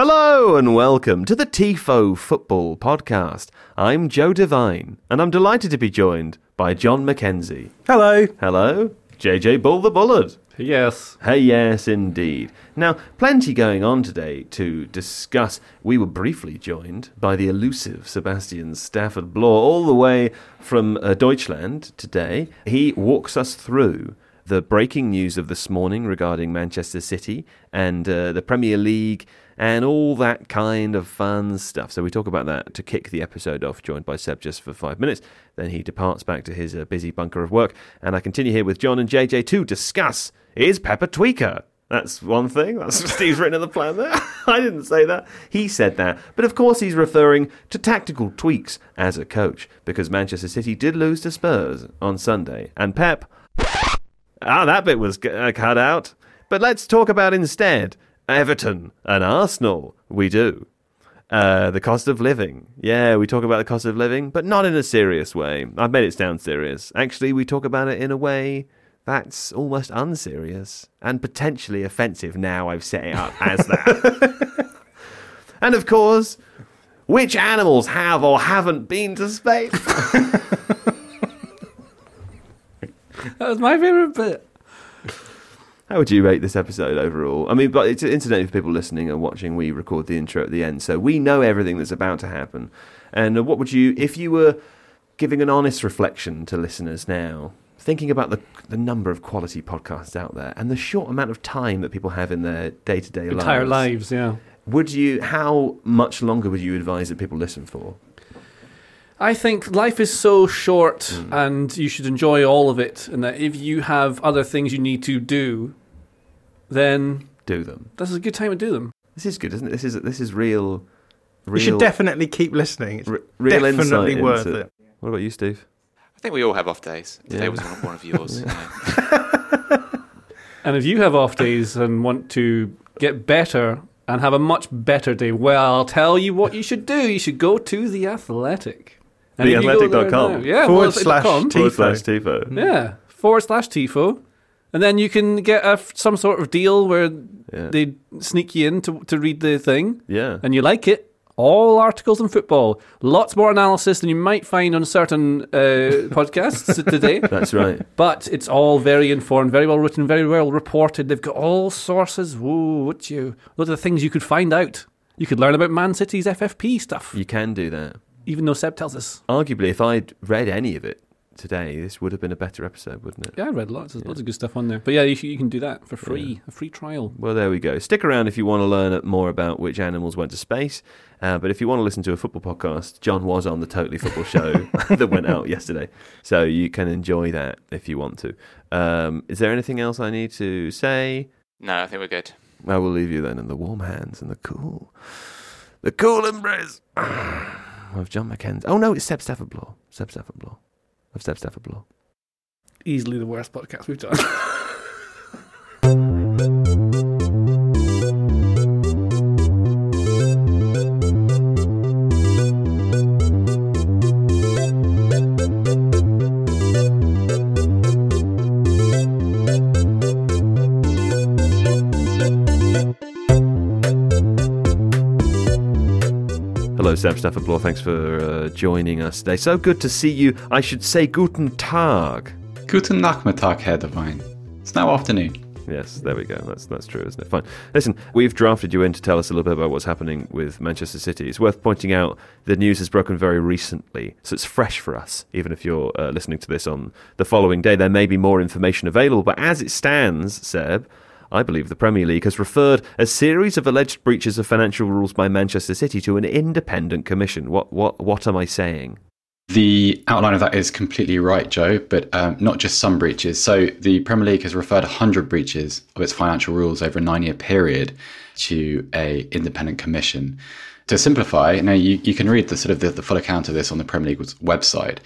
Hello and welcome to the TIFO Football Podcast. I'm Joe Devine and I'm delighted to be joined by John Mackenzie. Hello. Hello, JJ Bull the Bullard. Yes. Hey, yes, indeed. Now, plenty going on today to discuss. We were briefly joined by the elusive Sebastian Stafford Bloor, all the way from uh, Deutschland today. He walks us through the breaking news of this morning regarding Manchester City and uh, the Premier League and all that kind of fun stuff. So we talk about that to kick the episode off, joined by Seb just for five minutes. Then he departs back to his uh, busy bunker of work, and I continue here with John and JJ to discuss is Pepper Tweaker. That's one thing. That's Steve's written in the plan there. I didn't say that. He said that. But of course, he's referring to tactical tweaks as a coach because Manchester City did lose to Spurs on Sunday. And Pep, ah, that bit was uh, cut out. But let's talk about instead Everton and Arsenal. We do. Uh, the cost of living. Yeah, we talk about the cost of living, but not in a serious way. I've made it sound serious. Actually, we talk about it in a way that's almost unserious and potentially offensive now I've set it up as that. and of course, which animals have or haven't been to space? That was my favourite bit. How would you rate this episode overall? I mean, but it's incidentally for people listening and watching, we record the intro at the end, so we know everything that's about to happen. And uh, what would you, if you were giving an honest reflection to listeners now, thinking about the the number of quality podcasts out there and the short amount of time that people have in their day to day lives, Entire lives, yeah. would you? How much longer would you advise that people listen for? I think life is so short hmm. and you should enjoy all of it. And that if you have other things you need to do, then Do them. this is a good time to do them. This is good, isn't it? This is this is real. real You should definitely keep listening. It's re- real definitely insight worth into- it. What about you, Steve? I think we all have off days. Today Yeah. was one, one of yours. And if you have off days and want to get better and have a much better day, well, I'll tell you what you should do. You should go to The Athletic. And if you Theathletic.com. Yeah, Forward slash .com. Forward slash Tifo. Yeah, forward slash TIFO. And then you can get a, some sort of deal where Yeah. they sneak you in to, to read the thing Yeah. and you like it. All articles on football. Lots more analysis than you might find on certain uh, podcasts today. That's right. But it's all very informed, very well written, very well reported. They've got all sources. Whoa, what you? Those are the things you could find out. You could learn about Man City's FFP stuff, You can do that. Even though Seb tells us. Arguably, if I'd read any of it today, this would have been a better episode, wouldn't it? Yeah, I read lots. There's lots of good stuff on there. But yeah, you, you can do that for free, a free trial. Well, there we go. Stick around if you want to learn more about which animals went to space. Uh, but if you want to listen to a football podcast, John was on the Totally Football show that went out yesterday. So you can enjoy that if you want to. Um, is there anything else I need to say? no, I think we're good. I will leave you then in the warm hands and the cool, the cool embrace of John McKenzie. Oh no, it's Seb Stafford Bloor. Seb Stafford Bloor. Of Seb Stafford Bloor. Easily the worst podcast we've done. Seb Stafford Bloor. Thanks for uh, joining us today. So good to see you. I should say Guten Tag. Guten Nachmittag, Herr Devine. It's now afternoon. Yes, there we go. That's that's true, isn't it? Fine. Listen, we've drafted you in to tell us a little bit about what's happening with Manchester City. It's worth pointing out the news has broken very recently, so it's fresh for us. Even if you're uh, listening to this on the following day, there may be more information available. But as it stands, Seb, I believe the Premier League has referred a series of alleged breaches of financial rules by Manchester City to an independent commission. What what what am I saying? The outline of that is completely right, Joe, but um, not just some breaches. So the Premier League has referred 100 breaches of its financial rules over a nine-year period to a independent commission. To simplify, you, you, you can read the sort of the, the full account of this on the Premier League's website,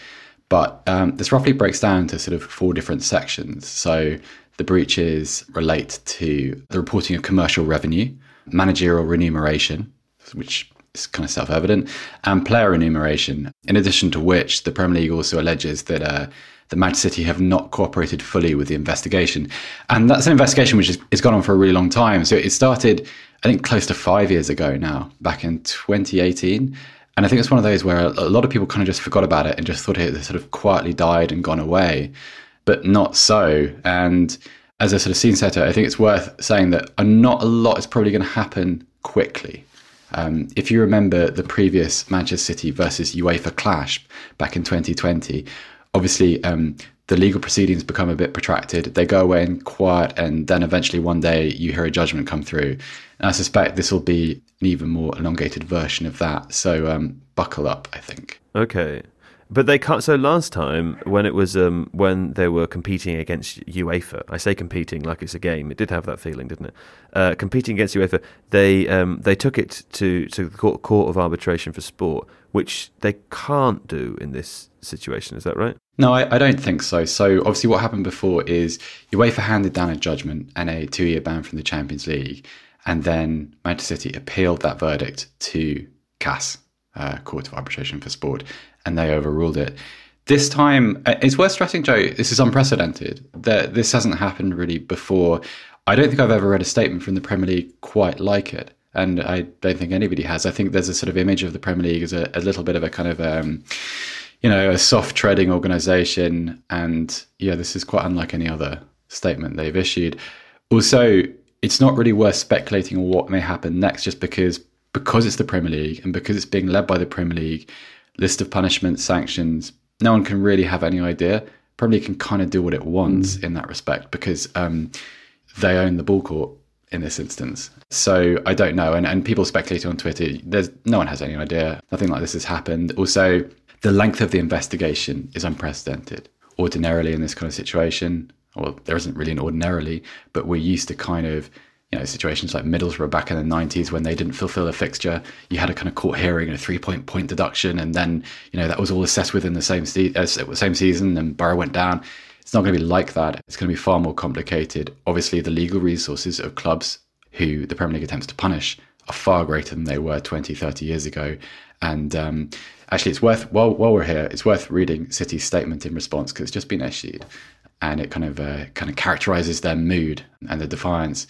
but um, this roughly breaks down to sort of four different sections. So the breaches relate to the reporting of commercial revenue, managerial remuneration, which is kind of self evident, and player remuneration. In addition to which, the Premier League also alleges that uh, the Manchester City have not cooperated fully with the investigation. And that's an investigation which has gone on for a really long time. So it started, I think, close to five years ago now, back in 2018. And I think it's one of those where a lot of people kind of just forgot about it and just thought it had sort of quietly died and gone away, but not so. And as a sort of scene setter, I think it's worth saying that not a lot is probably going to happen quickly. Um, if you remember the previous Manchester City versus UEFA clash back in 2020, obviously um, the legal proceedings become a bit protracted. They go away in quiet, and then eventually one day you hear a judgment come through. And I suspect this will be an even more elongated version of that. So um, buckle up, I think. Okay. But they can't. So last time, when it was um, when they were competing against UEFA, I say competing like it's a game. It did have that feeling, didn't it? Uh, competing against UEFA, they um, they took it to to the court, court of arbitration for sport, which they can't do in this situation. Is that right? No, I, I, don't think so. So obviously, what happened before is UEFA handed down a judgment and a two-year ban from the Champions League, and then Manchester City appealed that verdict to CAS, uh, Court of Arbitration for Sport, and they overruled it. This time, uh, it's worth stressing, Joe. This is unprecedented. That this hasn't happened really before. I don't think I've ever read a statement from the Premier League quite like it and I don't think anybody has. I think there's a sort of image of the Premier League as a, a little bit of a kind of um, you know, a soft treading organization. And yeah, this is quite unlike any other statement they've issued. Also, it's not really worth speculating on what may happen next just because because it's the Premier League and because it's being led by the Premier League, list of punishments, sanctions, no one can really have any idea. Premier League can kind of do what it wants mm. in that respect because um, they own the ball court in this instance. So I don't know. And, and people speculating on Twitter, there's no one has any idea. Nothing like this has happened. Also, the length of the investigation is unprecedented. Ordinarily, in this kind of situation, well, there isn't really an ordinarily, but we're used to kind of you know situations like Middlesbrough back in the 90s when they didn't fulfill a fixture. You had a kind of court hearing and a three point point deduction, and then you know that was all assessed within the same se- uh, same season, and Borough went down. It's not going to be like that. It's going to be far more complicated. Obviously, the legal resources of clubs who the Premier League attempts to punish are far greater than they were 20, 30 years ago. And um, actually, it's worth while while we're here, it's worth reading City's statement in response because it's just been issued, and it kind of uh, kind of characterises their mood and the defiance.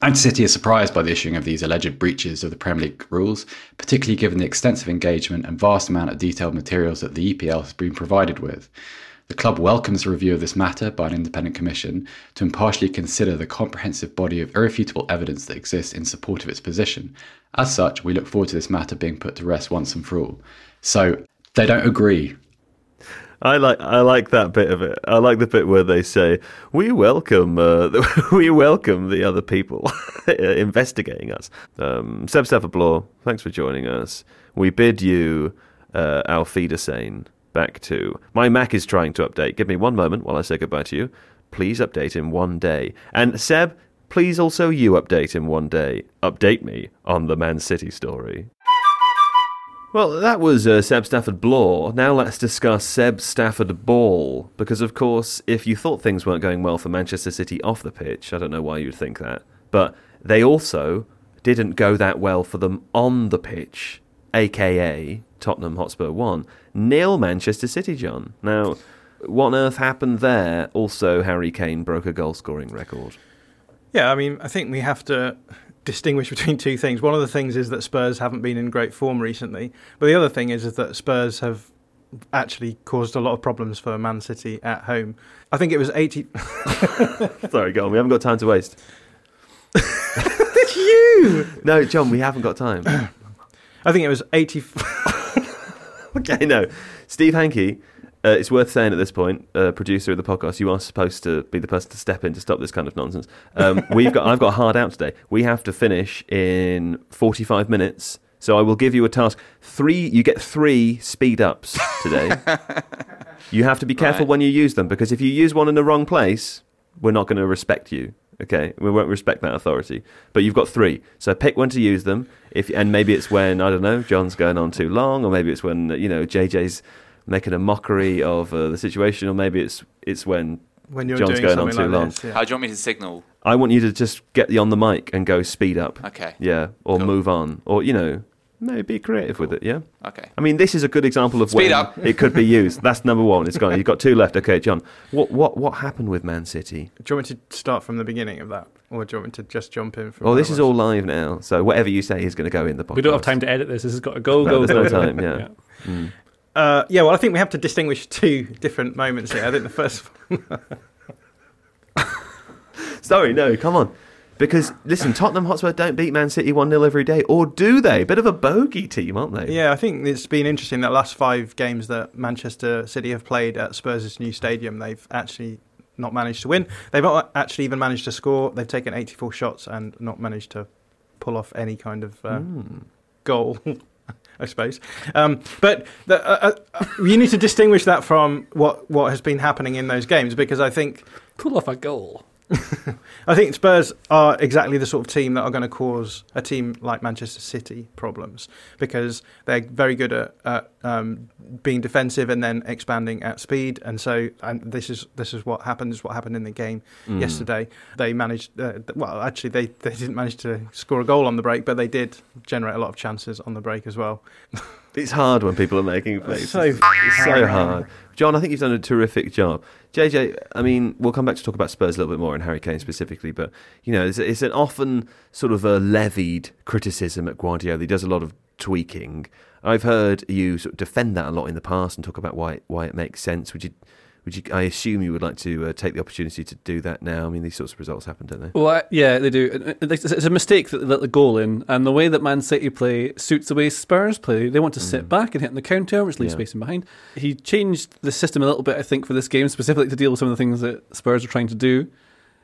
And City is surprised by the issuing of these alleged breaches of the Premier League rules, particularly given the extensive engagement and vast amount of detailed materials that the EPL has been provided with. The club welcomes a review of this matter by an independent commission to impartially consider the comprehensive body of irrefutable evidence that exists in support of its position. As such, we look forward to this matter being put to rest once and for all. So they don't agree. I like I like that bit of it. I like the bit where they say we welcome uh, we welcome the other people investigating us. Um, Seb Bloor, thanks for joining us. We bid you uh, Auf Wiedersehen back to my Mac is trying to update. Give me one moment while I say goodbye to you. Please update in one day. And Seb, please also you update in one day. Update me on the Man City story. Well, that was uh, Seb Stafford Bloor. Now let's discuss Seb Stafford Ball. Because, of course, if you thought things weren't going well for Manchester City off the pitch, I don't know why you'd think that, but they also didn't go that well for them on the pitch, aka Tottenham Hotspur 1. Nil Manchester City, John. Now, what on earth happened there? Also, Harry Kane broke a goal scoring record. Yeah, I mean, I think we have to distinguish between two things. One of the things is that Spurs haven't been in great form recently, but the other thing is, is that Spurs have actually caused a lot of problems for Man City at home. I think it was 80. Sorry, go on. We haven't got time to waste. it's you! No, John, we haven't got time. I think it was 80. okay, no. Steve Hankey uh, it's worth saying at this point, uh, producer of the podcast, you are supposed to be the person to step in to stop this kind of nonsense. Um, we've got, I've got a hard out today. We have to finish in 45 minutes. So I will give you a task. Three, you get three speed ups today. you have to be careful Right. when you use them because if you use one in the wrong place, we're not going to respect you. Okay, we won't respect that authority. But you've got three, so pick when to use them. If and maybe it's when I don't know John's going on too long, or maybe it's when you know JJ's making a mockery of uh, the situation, or maybe it's it's when When you're John's doing going on something too like long. this, yeah. How do you want me to signal? I want you to just get the on the mic and go speed up. Okay. Yeah, or Cool. move on, or you know, maybe be creative with it. Yeah. Okay. I mean, this is a good example of Speed when up. it could be used. That's number one. It's gone. You've got two left. Okay, John. What what what happened with Man City? Do you want me to start from the beginning of that, or do you want me to just jump in? From Well, where this I is was? all live now, so whatever you say is going to go in the podcast. We don't have time to edit this. This has got to go, No, go, there's go. no time, yeah. Uh, yeah, well, I think we have to distinguish two different moments here. I think the first, Sorry, no, come on. Because listen, Tottenham Hotspur don't beat Man City one 0 every day, or do they? Bit of a bogey team, aren't they? yeah, I think it's been interesting that last five games that Manchester City have played at Spurs' new stadium, they've actually not managed to win. They've not actually even managed to score. They've taken 84 shots and not managed to pull off any kind of uh, goal. I suppose, um, but the, uh, uh, you need to distinguish that from what what has been happening in those games because I think Pull off a goal. I think Spurs are exactly the sort of team that are going to cause a team like Manchester City problems because they're very good at, at um, being defensive and then expanding at speed. And so, and this is this is what happened. This is what happened in the game yesterday. They managed. Uh, well, actually, they they didn't manage to score a goal on the break, but they did generate a lot of chances on the break as well. It's hard when people are making faces. So it's so hard. John, I think you've done a terrific job. JJ, I mean, we'll come back to talk about Spurs a little bit more and Harry Kane specifically, but you know, it's, it's an often sort of a levied criticism at Guardiola. He does a lot of tweaking. I've heard you sort of defend that a lot in the past and talk about why why it makes sense. Would you? Would you? I assume you would like to uh, take the opportunity to do that now. I mean, these sorts of results happen, don't they? Well, I- yeah, they do. Uh, uh, it- It's it's a mistake that they let the goal in, and the way that Man City play suits the way Spurs play. They want to mm-hmm. sit back and hit on the counter, which leaves Yeah. space in behind. He changed the system a little bit, I think, for this game, specifically to deal with some of the things that Spurs are trying to do.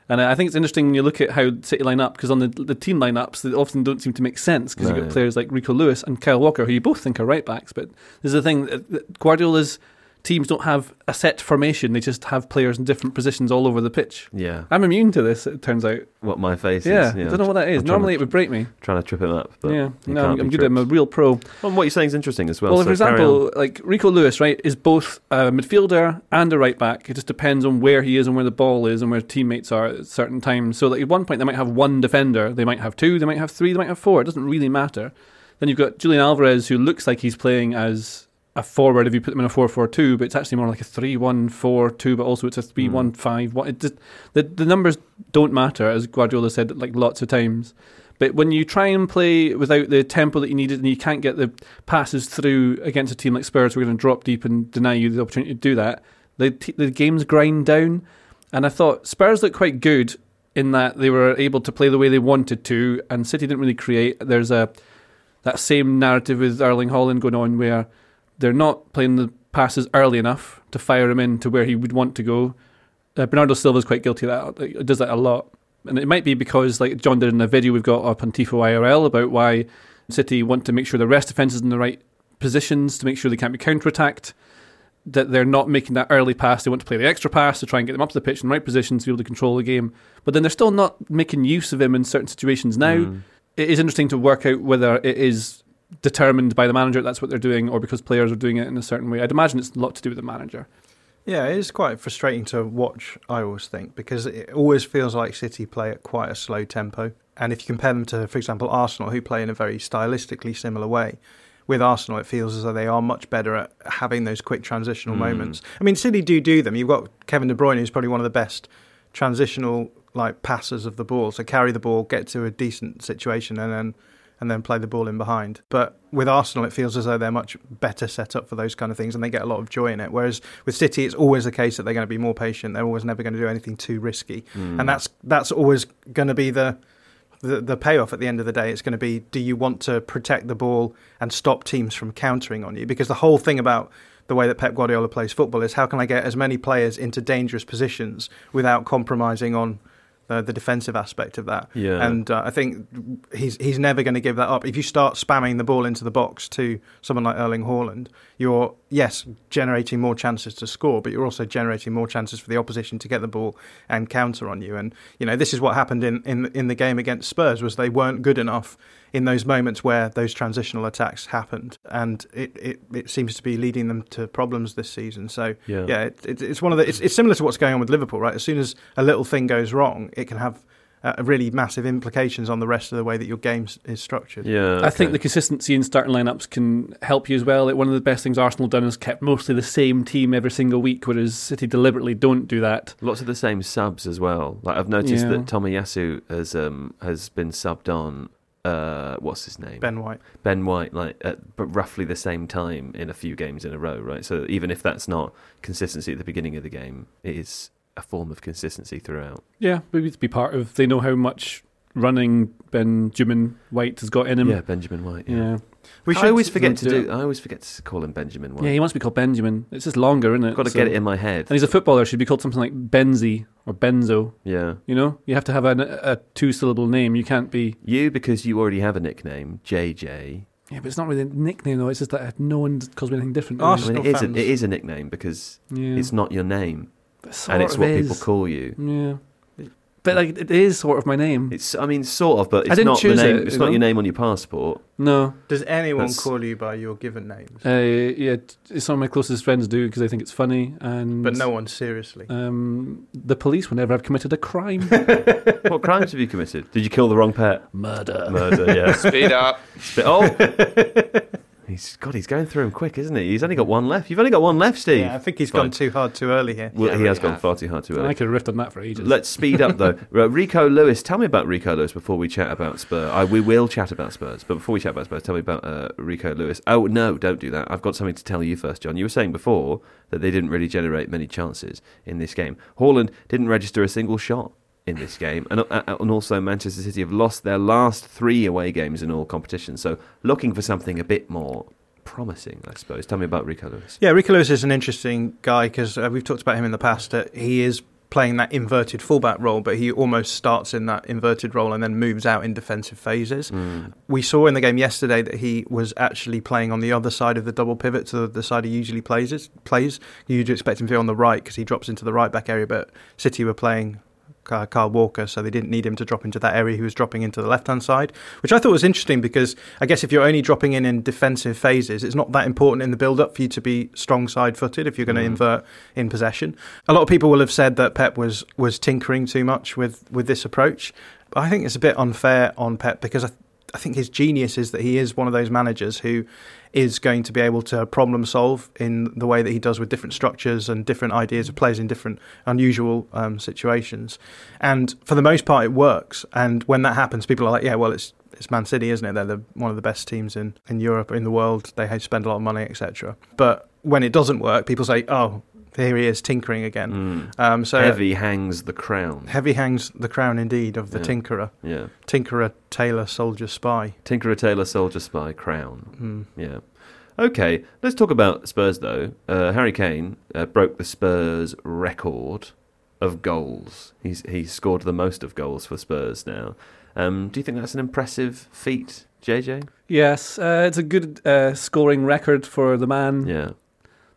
And I think it's interesting when you look at how City line up, because on the, the team lineups, they often don't seem to make sense, because you've No. got players like Rico Lewis and Kyle Walker, who you both think are right backs. But there's the thing that that Guardiola's teams don't have a set formation, they just have players in different positions all over the pitch. Yeah. I'm immune to this, it turns out. What my face Yeah, is. I don't know what that is. Normally to- it would break me. trying to trip him up. But yeah, no, I'm, I'm good. I'm a real pro. Well, what you're saying is interesting as well. Well, so for example, like Rico Lewis, right, is both a midfielder and a right back. It just depends on where he is and where the ball is and where teammates are at certain times. So, like at one point, they might have one defender, they might have two, they might have three, they might have four. It doesn't really matter. Then you've got Julian Alvarez, who looks like he's playing as a forward if you put them in a 4 4 2, but it's actually more like a 3 1 4 2, but also it's a 3 hmm. 1 5 1. It just, the, the numbers don't matter, as Guardiola said like lots of times. But when you try and play without the tempo that you needed and you can't get the passes through against a team like Spurs, who are going to drop deep and deny you the opportunity to do that, the, t- the games grind down. And I thought Spurs looked quite good in that they were able to play the way they wanted to, and City didn't really create. There's a that same narrative with Erling Haaland going on where they're not playing the passes early enough to fire him in to where he would want to go. Uh, Bernardo Silva's quite guilty of that. He does that a lot. And it might be because, like John did in the video we've got up on Tifo IRL about why City want to make sure the rest defence is in the right positions to make sure they can't be counter-attacked. That they're not making that early pass. They want to play the extra pass to try and get them up to the pitch in the right positions to be able to control the game. But then they're still not making use of him in certain situations. Now, it is interesting to work out whether it is determined by the manager that's what they're doing or because players are doing it in a certain way. I'd imagine it's a lot to do with the manager. Yeah, it is quite frustrating to watch, I always think, because it always feels like City play at quite a slow tempo. And if you compare them to, for example, Arsenal, who play in a very stylistically similar way, with Arsenal, it feels as though they are much better at having those quick transitional hmm. moments. I mean, City do do them. You've got Kevin De Bruyne, who's probably one of the best transitional like passers of the ball. So carry the ball, get to a decent situation, and then and then play the ball in behind. But with Arsenal, it feels as though they're much better set up for those kind of things, and they get a lot of joy in it. Whereas with City, it's always the case that they're going to be more patient. They're always never going to do anything too risky, and hmm. that's that's always going to be the the, the payoff at the end of the day. It's going to be: Do you want to protect the ball and stop teams from countering on you? Because the whole thing about the way that Pep Guardiola plays football is how can I get as many players into dangerous positions without compromising on the, the defensive aspect of that. Yeah. And uh, I think he's he's never going to give that up. If you start spamming the ball into the box to someone like Erling Haaland, you're yes generating more chances to score, but you're also generating more chances for the opposition to get the ball and counter on you. And you know this is what happened in in in the game against Spurs was they weren't good enough in those moments where those transitional attacks happened, and it, it, it seems to be leading them to problems this season. So Yeah. yeah, it, it, it's one of the it's, it's similar to what's going on with Liverpool, right? As soon as a little thing goes wrong, it can have uh, really massive implications on the rest of the way that your game is structured. Yeah, I think the consistency in starting lineups can help you as well. Like one of the best things Arsenal done is kept mostly the same team every single week, whereas City deliberately don't do that. Lots of the same subs as well. Like I've noticed Yeah. that Tomiyasu has um has been subbed on. Uh, what's his name? Ben White. Ben White, like at but roughly the same time in a few games in a row, right? So even if that's not consistency at the beginning of the game, it is a form of consistency throughout. Yeah, maybe to be part of. They know how much running Benjamin White has got in him. yeah, Benjamin White. Yeah. yeah. We I always forget to it. do. I always forget to call him Benjamin White. Yeah, he wants to be called Benjamin. It's just longer, isn't it? Got to So- get it in my head. And he's a footballer. Should be called something like Benzi or Benzo. Yeah, You know, you have to have a, a two-syllable name. You can't be. you because you already have a nickname, JJ. Yeah, but it's not really a nickname though. It's just that no one calls me anything different. Oh. I mean, it Arsenal. A, it is a nickname because Yeah, it's not your name, But and it's of what is. people call you. Yeah, but like it is sort of my name. It's. I mean, sort of, but it's didn't not the choose name. it, it's you not know? your name on your passport. No, Does anyone That's- call you by your given names? uh, yeah, t- some of my closest friends do because I think it's funny, and but no one seriously. Um, the police whenever I've committed a crime, what crimes have you committed? Did you kill the wrong pet? murder. Murder. Yeah. Speed up. But- oh. He's God. He's going through them quick, isn't he? He's only got one left. You've only got one left, Steve. yeah, I think he's Fine. gone too hard too early here. Well, Yeah, he has gone have. far too hard too early. I could have riffed on that for ages. Let's speed up though. Rico Lewis, tell me about Rico Lewis before we chat about Spurs. I, we will chat about Spurs, but before we chat about Spurs, tell me about uh, Rico Lewis. Oh no, don't do that. I've got something to tell you first, John. You were saying before that they didn't really generate many chances in this game. Haaland didn't register a single shot in this game, and, uh, and also Manchester City have lost their last three away games in all competitions. So looking for something a bit more promising, I suppose. Tell me about Rico Lewis. Yeah, Rico Lewis is an interesting guy because uh, we've talked about him in the past. Uh, he is playing that inverted fullback role, but he almost starts in that inverted role and then moves out in defensive phases. We saw in the game yesterday that he was actually playing on the other side of the double pivot to the side he usually plays. Plays. You'd expect him to be on the right because he drops into the right back area, but City were playing uh, Kyle Walker, so they didn't need him to drop into that area. He was dropping into the left hand side, which I thought was interesting because I guess if you're only dropping in in defensive phases, it's not that important in the build up for you to be strong side footed if you're going to invert in possession. A lot of people will have said that Pep was was tinkering too much with with this approach. But I think it's a bit unfair on Pep because I, I think his genius is that he is one of those managers who is going to be able to problem solve in the way that he does with different structures and different ideas of players in different unusual um, situations. And for the most part, it works. And when that happens, people are like, yeah, well, it's it's Man City, isn't it? They're the, one of the best teams in, in Europe, in the world. They spend a lot of money, etc. But when it doesn't work, people say, oh, here he is tinkering again. Um, so Heavy hangs the crown. heavy hangs the crown indeed of the Yeah. tinkerer. Yeah. Tinkerer, tailor, soldier, spy. Tinkerer, Tailor, Soldier, Spy, Crown. Hmm. Yeah. Okay, let's talk about Spurs though. Uh, Harry Kane uh, broke the Spurs record of goals. He's he's scored the most of goals for Spurs now. Um, do you think that's an impressive feat, JJ? Yes, uh, it's a good uh, scoring record for the man. Yeah.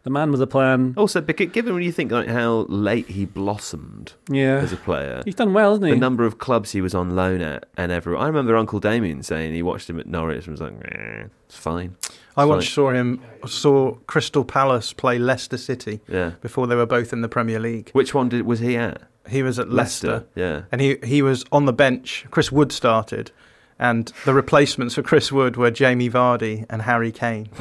The man with a plan. Also, bec- given when you think like how late he blossomed Yeah, as a player, he's done well, hasn't he? the number of clubs he was on loan at, and everyone. I remember Uncle Damien saying he watched him at Norwich and was like, "Eh, "It's fine." I It's once saw him saw Crystal Palace play Leicester City Yeah. before they were both in the Premier League. Which one did was he at? He was at Leicester, Yeah. and he he was on the bench. Chris Wood started, and the replacements for Chris Wood were Jamie Vardy and Harry Kane.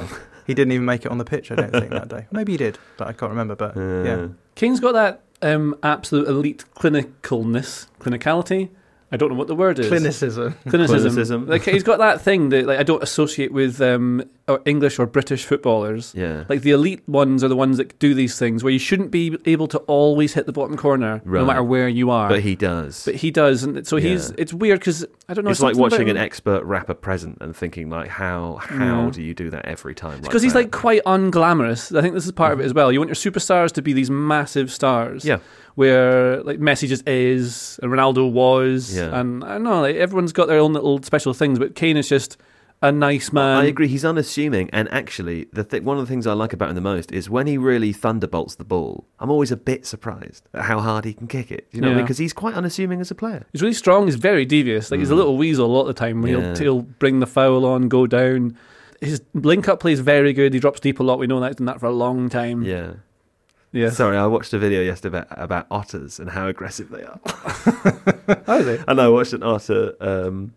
he didn't even make it on the pitch. I don't think that day. Maybe he did, but I can't remember. But yeah, Kane's got that um, absolute elite clinicalness, clinicality. I don't know what the word is. clinicism. Clinicism. Clinicism. Like he's got that thing that like I don't associate with um, or English or British footballers. Yeah. Like the elite ones are the ones that do these things where you shouldn't be able to always hit the bottom corner Right. no matter where you are. But he does. But he does, and so he's. It's weird because I don't know. it's like watching an expert rapper present and thinking like, how how Yeah. do you do that every time? because he's like quite unglamorous. I think this is part of it as well. You want your superstars to be these massive stars. Mm-hmm. Yeah. Where like Messi just is and Ronaldo was. Yeah. And I don't know, like everyone's got their own little special things, but Kane is just a nice man. I agree. He's unassuming, and actually, the th- one of the things I like about him the most is when he really thunderbolts the ball. I'm always a bit surprised at how hard he can kick it. You know what I mean? Because he's quite unassuming as a player. He's really strong. He's very devious. Like he's a little weasel a lot of the time. Mm. Yeah. he'll, he'll bring the foul on, go down. His link up play is very good. He drops deep a lot. We know that. He's done that for a long time. Yeah. Yeah. Sorry, I watched a video yesterday about, about otters and how aggressive they are. Are they? And I watched an otter um,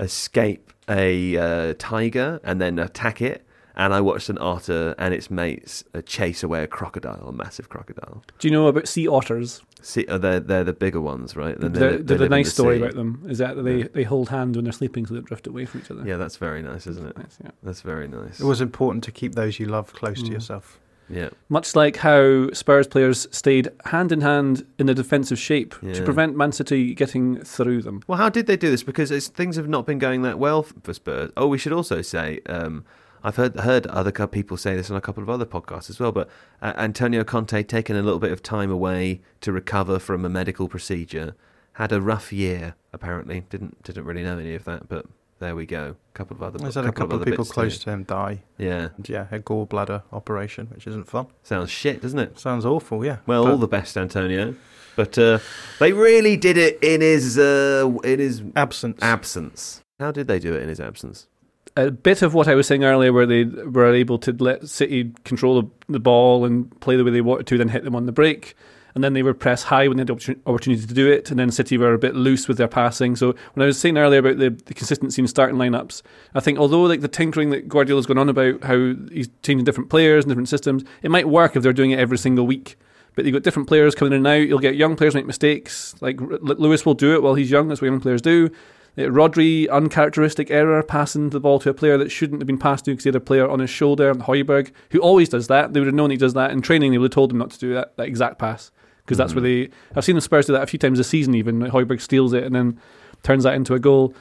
escape a uh, tiger and then attack it. And I watched an otter and its mates uh, chase away a crocodile, a massive crocodile. Do you know about sea otters? See, uh, they're they're the bigger ones, right? And they- There- they There's live a in nice the story sea. about them. Is that they, they hold hands when they're sleeping so they drift away from each other. Yeah, that's very nice, isn't it? Nice, yeah. That's very nice. It was important to keep those you love close Mm. to yourself. Yeah. Much like how Spurs players stayed hand in hand in the defensive shape Yeah. to prevent Man City getting through them. Well, how did they do this? Because it's, things have not been going that well for Spurs. Oh, we should also say um, I've heard heard other people say this on a couple of other podcasts as well. But uh, Antonio Conte taking a little bit of time away to recover from a medical procedure. Had a rough year apparently. Didn't didn't really know any of that, but there we go. A couple of other. There's had a couple of other people close too. to him die. Yeah, And yeah, a gallbladder operation, which isn't fun. sounds shit, doesn't it? Sounds awful, yeah. Well, But all the best, Antonio. But uh, they really did it in his uh, in his absence. absence. How did they do it in his absence? a bit of what I was saying earlier, where they were able to let City control the, the ball and play the way they wanted to, then hit them on the break. And then they were press high when they had the opportunity to do it. And then City were a bit loose with their passing. So when I was saying earlier about the, the consistency in starting lineups, I think although like the tinkering that Guardiola's gone on about how he's changing different players and different systems, it might work if they're doing it every single week. But you've got different players coming in and out. You'll get young players make mistakes. Like Lewis will do it while he's young. That's what young players do. Uh, Rodri, uncharacteristic error, passing the ball to a player that shouldn't have been passed to because he had a player on his shoulder. Højbjerg, who always does that. They would have known he does that. In training, they would have told him not to do that, that exact pass because that's where they. I've seen the Spurs do that a few times this season, even. Like Højbjerg steals it and then turns that into a goal.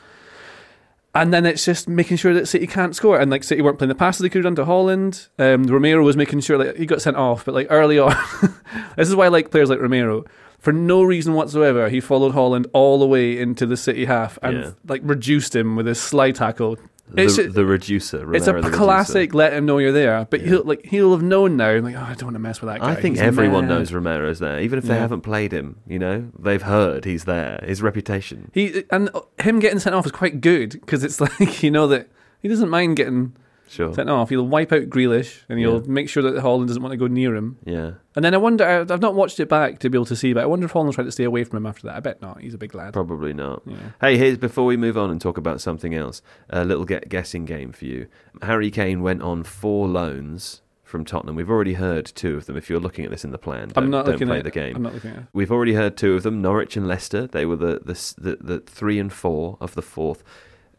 And then it's just making sure that City can't score. And like City weren't playing the passes they could have done to Haaland. Um, Romero was making sure that he got sent off, but like early on, this is why I like players like Romero. For no reason whatsoever, he followed Haaland all the way into the City half and Yeah. like reduced him with his slide tackle. It's, the, ju- the reducer. it's a Romero the Reducer. classic. Let him know you're there, but Yeah. he'll like he'll have known now. Like, oh, I don't want to mess with that guy. I think He's everyone mad." knows Romero's there, even if they Yeah. haven't played him. You know, they've heard he's there. His reputation. He and him getting sent off is quite good because it's like you know that he doesn't mind getting Sure. sent off. He'll wipe out Grealish and he'll Yeah. make sure that Haaland doesn't want to go near him. Yeah. And then I wonder, I've not watched it back to be able to see, but I wonder if Haaland tried to stay away from him after that. I bet not. He's a big lad. Probably not. Yeah. Hey, here's before we move on and talk about something else. A little get guessing game for you. Harry Kane went on four loans from Tottenham. We've already heard two of them. If you're looking at this in the plan, don't, I'm not don't looking play at the game. I'm not looking at. We've already heard two of them: Norwich and Leicester. They were the the the, the three and four of the fourth.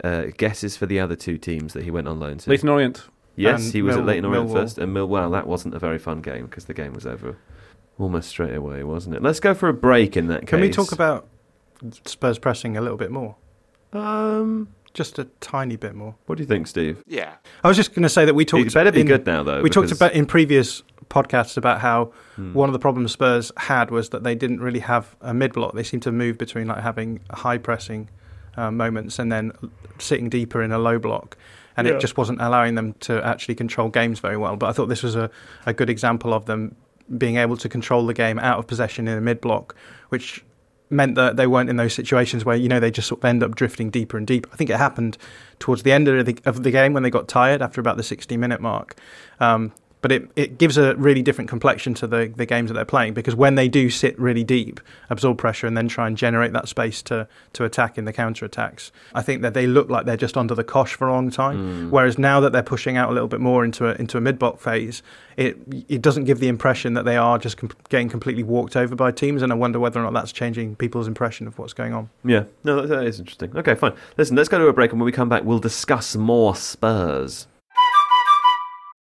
Uh, guesses for the other two teams that he went on loan to. Leyton Orient. Yes, he was at Mill- Leyton Orient Millwall. first, and Millwall. That wasn't a very fun game because the game was over almost straight away, wasn't it? Let's go for a break in that case. Can we talk about Spurs pressing a little bit more? Um, Just a tiny bit more. what do you think, Steve? Yeah. I was just going to say that we talked. It better be in- good now, though. We talked about in previous podcasts about how Hmm. one of the problems Spurs had was that they didn't really have a mid block. They seemed to move between like having high pressing uh, moments and then sitting deeper in a low block, and Yeah. it just wasn't allowing them to actually control games very well. But I thought this was a, a good example of them being able to control the game out of possession in a mid block, which meant that they weren't in those situations where you know they just sort of end up drifting deeper and deeper. I think it happened towards the end of the, of the game when they got tired after about the 60 minute mark. Um, but it, it gives a really different complexion to the, the games that they're playing because when they do sit really deep, absorb pressure, and then try and generate that space to, to attack in the counter attacks, I think that they look like they're just under the cosh for a long time. Mm. Whereas now that they're pushing out a little bit more into a, into a mid block phase, it it doesn't give the impression that they are just com- getting completely walked over by teams. And I wonder whether or not that's changing people's impression of what's going on. Yeah, no, that, that is interesting. Okay, fine. Listen, let's go to a break, and when we come back, we'll discuss more Spurs.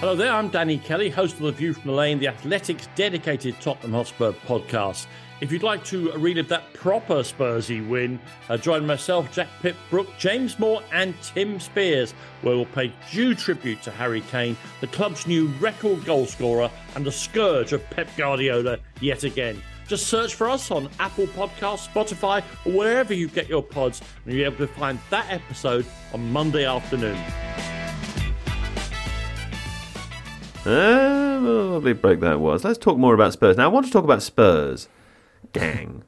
Hello there, I'm Danny Kelly, host of The View from the Lane, the Athletics dedicated Tottenham Hotspur podcast. If you'd like to relive that proper Spursy win, uh, join myself, Jack Pitt-Brooke, James Moore, and Tim Spiers, where we'll pay due tribute to Harry Kane, the club's new record goalscorer and the scourge of Pep Guardiola yet again. Just search for us on Apple Podcasts, Spotify, or wherever you get your pods, and you'll be able to find that episode on Monday afternoon. Uh, lovely break that was. Let's talk more about Spurs. Now, I want to talk about Spurs, gang,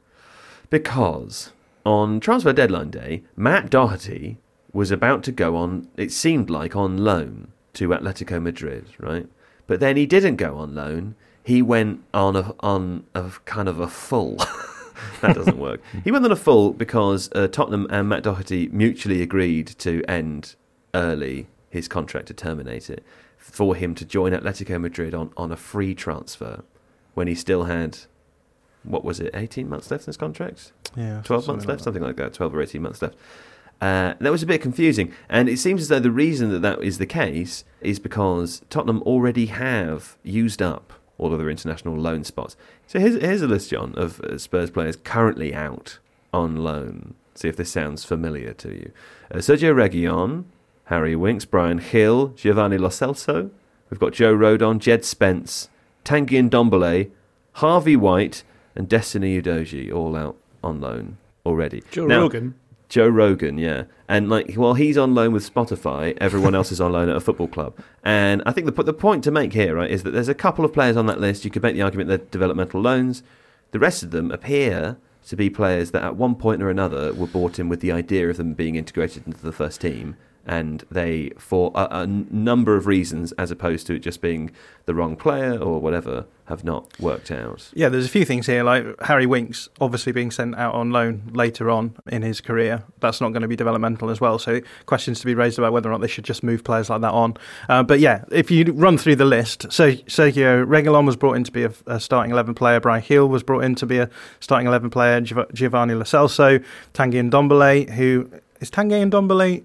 because on transfer deadline day, Matt Doherty was about to go on, it seemed like, on loan to Atletico Madrid, right? But then he didn't go on loan. He went on a, on a kind of a full. that doesn't work. He went on a full because uh, Tottenham and Matt Doherty mutually agreed to end early his contract to terminate it for him to join Atletico Madrid on, on a free transfer when he still had what was it, eighteen months left in his contract? Yeah, twelve something months like left, something like that, twelve or eighteen months left. Uh, that was a bit confusing, and it seems as though the reason that that is the case is because Tottenham already have used up all of their international loan spots. So here's here's a list, John, of uh, Spurs players currently out on loan. See if this sounds familiar to you. Uh, Sergio Reguilon, Harry Winks, Bryan Gil, Giovanni Lo Celso. We've got Joe Rodon, Jed Spence, Tanguy Ndombele, Harvey White, and Destiny Udogie all out on loan already. Joe Now- Rogan. Joe Rogan, yeah, and like while he's on loan with Spotify, everyone else is on loan at a football club. And I think the the point to make here, right, is that there's a couple of players on that list. You could make the argument they're developmental loans. The rest of them appear to be players that at one point or another were brought in with the idea of them being integrated into the first team, and they, for a, a number of reasons, as opposed to it just being the wrong player or whatever, have not worked out. Yeah, there's a few things here, like Harry Winks obviously being sent out on loan later on in his career. That's not going to be developmental as well. So questions to be raised about whether or not they should just move players like that on. Uh, but yeah, if you run through the list, so Sergio Reguilon was brought in to be a, a starting 11 player. Bryan Gil was brought in to be a starting 11 player. Giov- Giovanni Lo Celso, Tanguy Ndombele, who is Tanguy Ndombele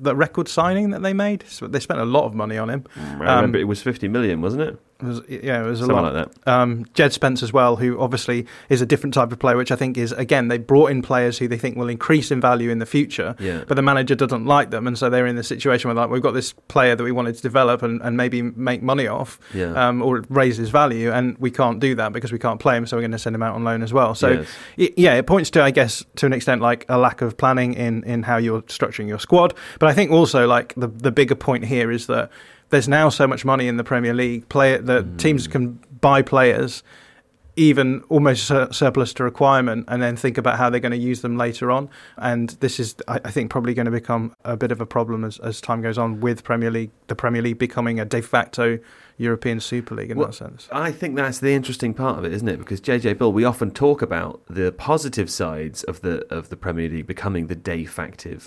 the record signing that they made? So they spent a lot of money on him. I remember it was 50 million, wasn't it? It was, yeah, it was a Something lot. like that. Um, Jed Spence as well, who obviously is a different type of player, which I think is again they brought in players who they think will increase in value in the future. Yeah. But the manager doesn't like them, and so they're in the situation where like we've got this player that we wanted to develop and, and maybe make money off, Yeah. um, or raise his value, and we can't do that because we can't play him, so we're going to send him out on loan as well. So Yes. it, yeah, it points to I guess to an extent like a lack of planning in in how you're structuring your squad. But I think also like the the bigger point here is that there's now so much money in the Premier League. Play that Mm. teams can buy players even almost sur- surplus to requirement and then think about how they're going to use them later on and this is I, I think probably going to become a bit of a problem as, as time goes on with Premier League the Premier League becoming a de facto European Super League in Well, that sense I think that's the interesting part of it, isn't it? Because JJ Bull, we often talk about the positive sides of the of the Premier League becoming the de facto,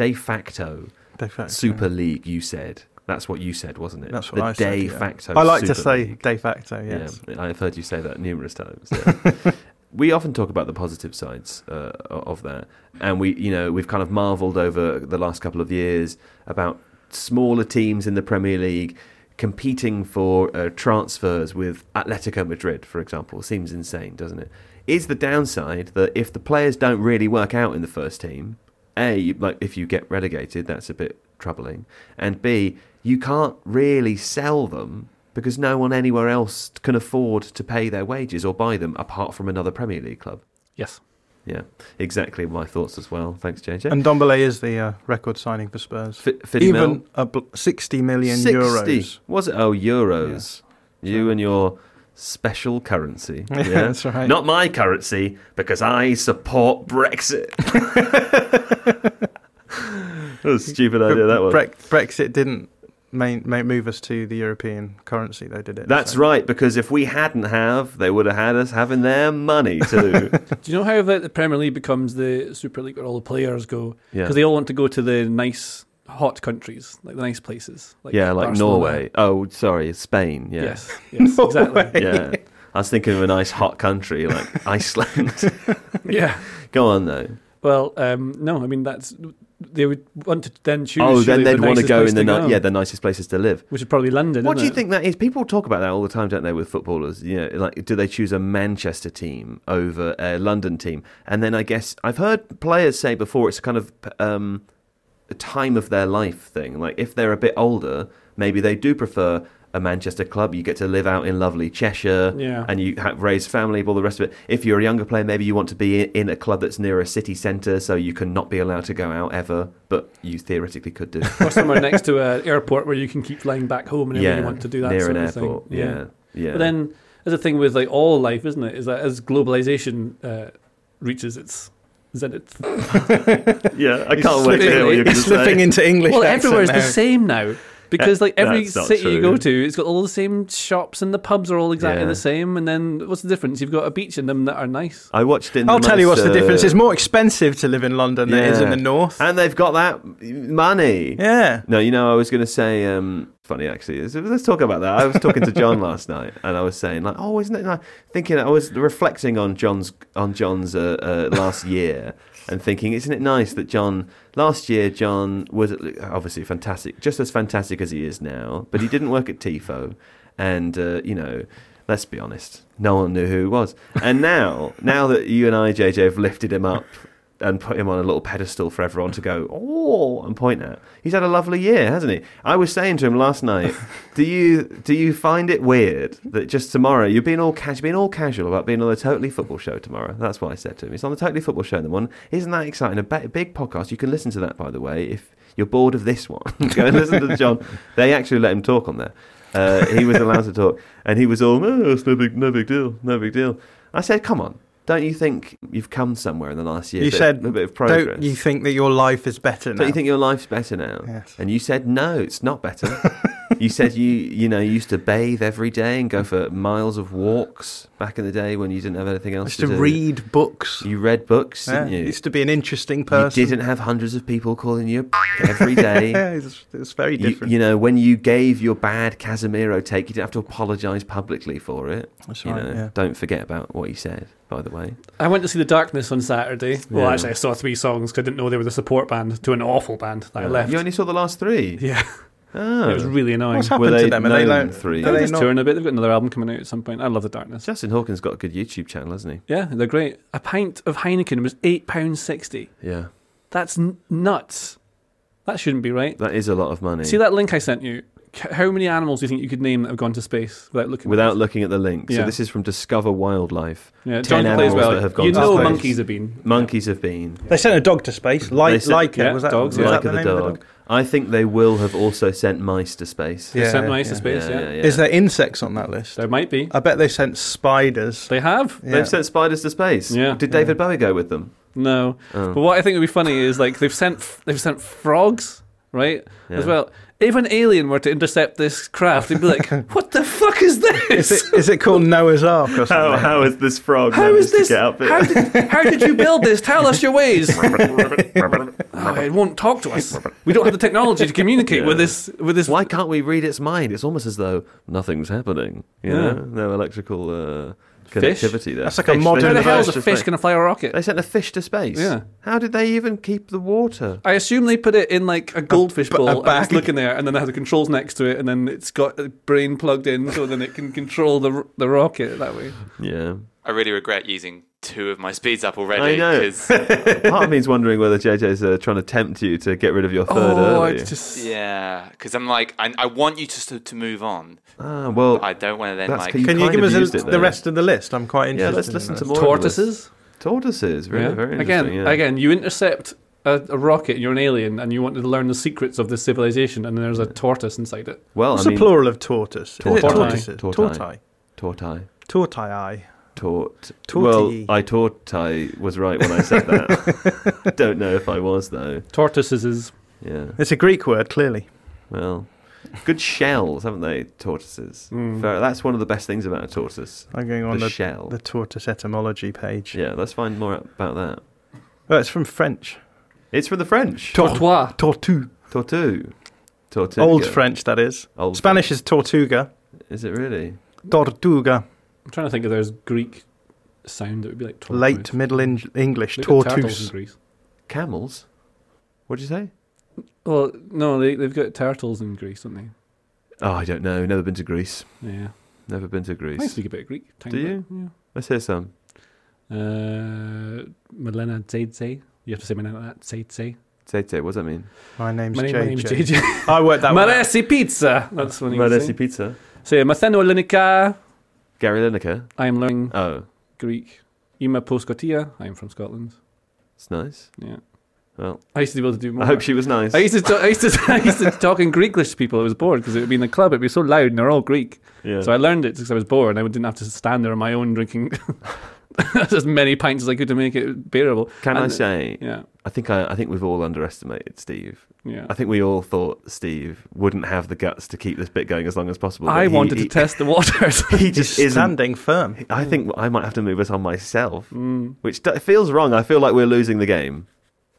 de facto, De facto. Super League. You said that's what you said, wasn't it? That's what the I said, de yeah. facto. I like to say League. de facto yes Yeah, I've heard you say that numerous times. yeah. we often talk about the positive sides uh, of that, and we, you know, we've kind of marvelled over the last couple of years about smaller teams in the Premier League competing for uh, transfers with Atletico Madrid, for example. Seems insane, doesn't it? Is the downside that if the players don't really work out in the first team, a like if you get relegated, that's a bit troubling, and b you can't really sell them because no one anywhere else can afford to pay their wages or buy them apart from another Premier League club. Yes. Yeah, exactly my thoughts as well. Thanks, JJ. And Dombele is the uh, record signing for Spurs. Fi- 50 mil? Even a bl- 60 million 60. euros. Was it? Oh, euros. You and your special currency. Yeah, Yeah, that's right. Not my currency because I support Brexit. that was a stupid idea. That was. Bre- Brexit didn't main, ma move us to the European currency, though, did it? That's So- right, because if we hadn't have, they would have had us having their money too. Do you know how the, the Premier League becomes the Super League where all the players go? Yeah. Because they all want to go to the nice, hot countries, like the nice places. Like yeah, like Barcelona. Norway. Oh, sorry, Spain. Yeah. Yes, yes, exactly. Yeah. I was thinking of a nice hot country like Iceland. Yeah. Go on though. Well, um, no, I mean that's they would want to then choose. Oh, then they'd the want to go in the ni- yeah the nicest places to live. which is probably London. What do you it? think that is? People talk about that all the time, don't they, with footballers? You know, like do they choose a Manchester team over a London team? And then I guess I've heard players say before it's kind of um, time of their life thing. Like if they're a bit older, maybe they do prefer a Manchester club. You get to live out in lovely Cheshire, Yeah. and you have raise family, all the rest of it. If you're a younger player, maybe you want to be in a club that's near a city centre, so you can not be allowed to go out ever, but you theoretically could do. or somewhere next to an airport where you can keep flying back home whenever Yeah, you want to do that near sort an of airport, thing. yeah, yeah. But then there's a thing with like all life, isn't it? Is that as globalization uh, reaches its zenith, yeah, I can't wait to hear what you're going slipping- to it's slipping say. into English. well, accent everywhere's now. the same now. Because like every That's not city you go to, it's got all the same shops and the pubs are all exactly Yeah. the same. And then what's the difference? You've got a beach in them that are nice. I watched in. I'll the tell you what's the uh, difference. It's more expensive to live in London than it is in the north. and they've got that money. yeah. No, you know, I was going to say, um, funny actually. Let's- talk about that. I was talking to John last night, and I was saying, like, oh, isn't it like thinking? I was reflecting on John's on John's uh, uh, last year, and thinking, isn't it nice that John last year John was obviously fantastic, just as fantastic as he is now, but he didn't work at Tifo, and uh, you know. Let's be honest. No one knew who he was, and now, now that you and I, JJ, have lifted him up and put him on a little pedestal for everyone to go, oh, and point at. He's had a lovely year, hasn't he? I was saying to him last night, do you do you find it weird that just tomorrow you're being all casual, being all casual about being on the Totally Football Show tomorrow? That's what I said to him. It's on the Totally Football Show in the morning. Isn't that exciting? A big podcast. You can listen to that, by the way, if you're bored of this one. go and listen to John. They actually let him talk on there. Uh, he was allowed to talk, and he was all, "Oh, it's no big, no big deal, no big deal." I said, "Come on." Don't you think you've come somewhere in the last year? You a bit- said, a bit of progress. don't you think that your life is better now? Don't you think your life's better now? Yes. And you said no, it's not better. you said you you know you used to bathe every day and go for miles of walks back in the day when you didn't have anything I else used to, to do. read books. You read books, Yeah, didn't you? used to be an interesting person. You didn't have hundreds of people calling you every day. Yeah, it's, it's very You, different. you know, when you gave your bad Casemiro take, you didn't have to apologise publicly for it. That's you right, know, yeah. don't forget about what you said, by the way. I went to see The Darkness on Saturday. Well, actually, I saw three songs because I didn't know they were the support band to an awful band that I left. You only saw the last three. Yeah. Oh. It was really annoying. What's Were happened they to them? Are they known like, three? They're they just not? touring a bit. They've got another album coming out at some point. I love The Darkness. Justin Hawkins got a good YouTube channel, hasn't he? Yeah, they're great. A pint of Heineken was £8.60. Yeah. That's n- nuts. That shouldn't be right. That is a lot of money. See that link I sent you? C- How many animals do you think you could name that have gone to space without looking? Without at looking at the link. So this is from Discover Wildlife. Yeah, Ten John plays animals well. that have gone You to know space. monkeys have been. Monkeys have been. They sent a dog to space. Like, They sent- like yeah, was that, dogs, was yeah. like that the, the dog. the dog? I think they will have also sent mice to space. They sent mice yeah. to space. Yeah, Is there insects on that list? there might be. I bet they sent spiders. They have. Yeah. They've sent spiders to space. Yeah. Did David Bowie go with them? No, Oh. but what I think would be funny is like they've sent they've sent frogs, right? As well. If an alien were to intercept this craft, they'd be like, "What the fuck is this? Is it, is it called Noah's Ark or something? How, how is this frog How managed is this? to get up it? How did, how did you build this? Tell us your ways. oh, it won't talk to us. We don't have the technology to communicate Yeah. with this. With this. Why can't we read its mind? It's almost as though nothing's happening. You Yeah. know, no electrical uh, Fish? Connectivity there. That's like a Fish. modern They How the sent hell is a fish going to fly a rocket? They sent a fish to space. Yeah. How did they even keep the water? I assume they put it in like a goldfish b- a bowl and it's bag. looking there, and then they have the controls next to it, and then it's got a brain plugged in, so then it can control the the rocket that way. Yeah. I really regret using two of my speeds up already. I know. 'cause- Part of me's wondering whether JJ's uh, trying to tempt you to get rid of your third Oh, early. it's just yeah, because I'm like, I, I want you to, to move on. Ah, well, I don't want to then like. key. Can you kind give us a, it the rest of the list? I'm quite interested. yeah, interested. let's listen to more. of the list. tortoises. Tortoises, very, Yeah. very again, interesting. yeah. again, you intercept a, a rocket, you're an alien, and you want to learn the secrets of this civilization, and there's a tortoise inside it. Well, What's I mean, the plural of tortoise? Is it Tortai. tortoises? Tortai. Tortai. Tortai. Tortai. Tort. Well, I thought I was right when I said that. Don't know if I was though. Tortoises Yeah. It's a Greek word, clearly. Well, good shells, haven't they? Tortoises. Mm. Fair- That's one of the best things about a tortoise. I'm going on The the, shell. the tortoise etymology page. Yeah, let's find more about that. Oh, it's from French. It's from the French. tortois. Tortue. Tortu. Tortuga. Old French, that is. Old Spanish is tortuga. Is it really? Tortuga. I'm trying to think if there's Greek sound that would be like tortoise. Late Middle Eng- English. They've got turtles in Tortoise. Greece. Camels? What'd you say? Well, no, they they've got turtles in Greece, don't they? Oh, I don't know. Never been to Greece. Yeah. Never been to Greece. I Greece. speak a bit of Greek. tiny Do bit, you? Let's hear some. Yeah. Uh, Milena Zaidze. You have to say my name like that. Zaidze. Tete, what does that mean? My name's My, name, my name is JJ. JJ. I worked that one. out. Maresi Pizza. That's what you Maresi say. pizza. So yeah, Matheno Linica. Gary Lineker. I am learning Oh, Greek. Ima Poskotia. I am from Scotland. it's nice. Yeah. Well, I used to be able to do more. I hope she was nice. I used to, talk, I used to, I used to talk in Greeklish to people. I was bored because it would be in the club. It'd be so loud, and they're all Greek. yeah. So I learned it because I was bored. And I didn't have to stand there on my own drinking as many pints as I could to make it bearable. Can I say? Yeah, I think I, I think we've all underestimated Steve. yeah. I think we all thought Steve wouldn't have the guts to keep this bit going as long as possible. I he- wanted he, to test the waters. He just isn't. standing firm. I think I might have to move us on myself, Mm. which d- feels wrong. I feel like we're losing the game.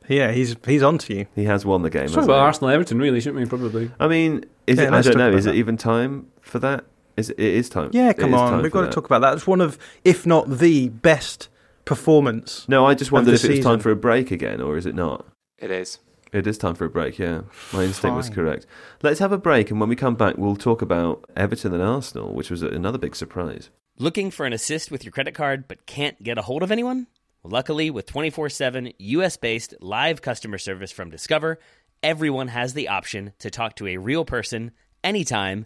Yeah, he's he's on to you. He has won the game. Talk about? Arsenal Everton, really, shouldn't we? Probably. I mean, is Yeah, it? I don't know. about Is it even time for that? Is it, it is time? Yeah, come on. We've for got to talk about that. It's one of, if not the best performance. No, I just of wondered the if it was time for a break again, or is it not? It is. It is time for a break, yeah. My instinct was correct. Let's have a break, and when we come back, we'll talk about Everton and Arsenal, which was another big surprise. Looking for an assist with your credit card but can't get a hold of anyone? Luckily, with 24 7 US based live customer service from Discover, everyone has the option to talk to a real person anytime,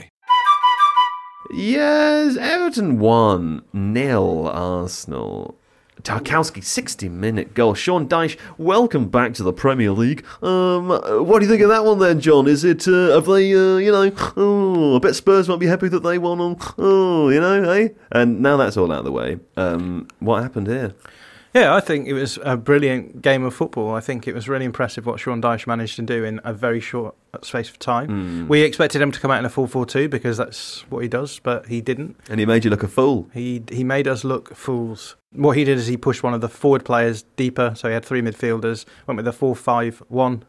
Yes, Everton won nil Arsenal. Tarkowski, 60 minute goal. Sean Dyche, welcome back to the Premier League. Um, what do you think of that one then, John? Is it, uh, have they, uh, you know, oh, I bet Spurs might be happy that they won on, oh, you know, eh? And now that's all out of the way. Um, what happened here? Yeah, I think it was a brilliant game of football. I think it was really impressive what Sean Dyche managed to do in a very short space of time. Mm. We expected him to come out in a 4-4-2 because that's what he does, but he didn't. And he made you look a fool. He he made us look fools. What he did is he pushed one of the forward players deeper, so he had three midfielders, went with a 4-5-1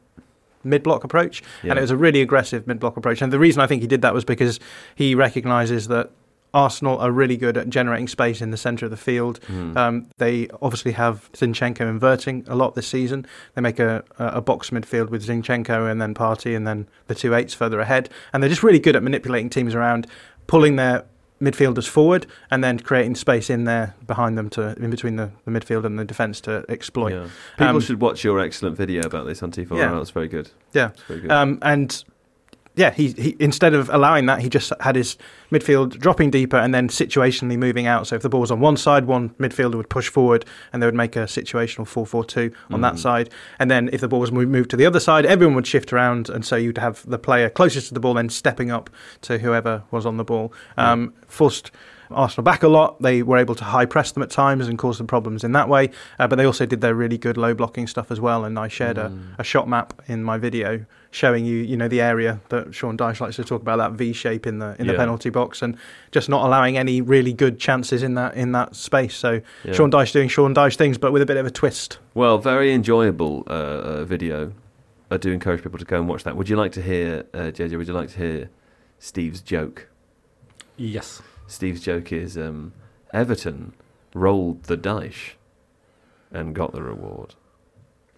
mid-block approach, Yeah. and it was a really aggressive mid-block approach. And the reason I think he did that was because he recognises that Arsenal are really good at generating space in the centre of the field. Mm. Um, they obviously have Zinchenko inverting a lot this season. They make a, a box midfield with Zinchenko and then Partey and then the two eights further ahead. And they're just really good at manipulating teams around, pulling their midfielders forward and then creating space in there behind them to in between the, the midfield and the defence to exploit. Yeah. People Um, should watch your excellent video about this on Tifo. Yeah. It's very good. Yeah. Very good. Um, and yeah, he, he instead of allowing that, he just had his midfield dropping deeper and then situationally moving out. So if the ball was on one side, one midfielder would push forward and they would make a situational 4 4 2 on that Mm. side. And then if the ball was moved to the other side, everyone would shift around. And so you'd have the player closest to the ball then stepping up to whoever was on the ball. Um, Forced Arsenal back a lot. They were able to high press them at times and cause them problems in that way. Uh, but they also did their really good low blocking stuff as well. And I shared a, a shot map in my video showing you, you know, the area that Sean Dyche likes to talk about that V shape in the in the penalty box and just not allowing any really good chances in that in that space. So Yeah. Sean Dyche doing Sean Dyche things, but with a bit of a twist. Well, very enjoyable uh, uh, video. I do encourage people to go and watch that. Would you like to hear, uh, JJ? Would you like to hear Steve's joke? Yes. Steve's joke is um, Everton rolled the dice and got the reward.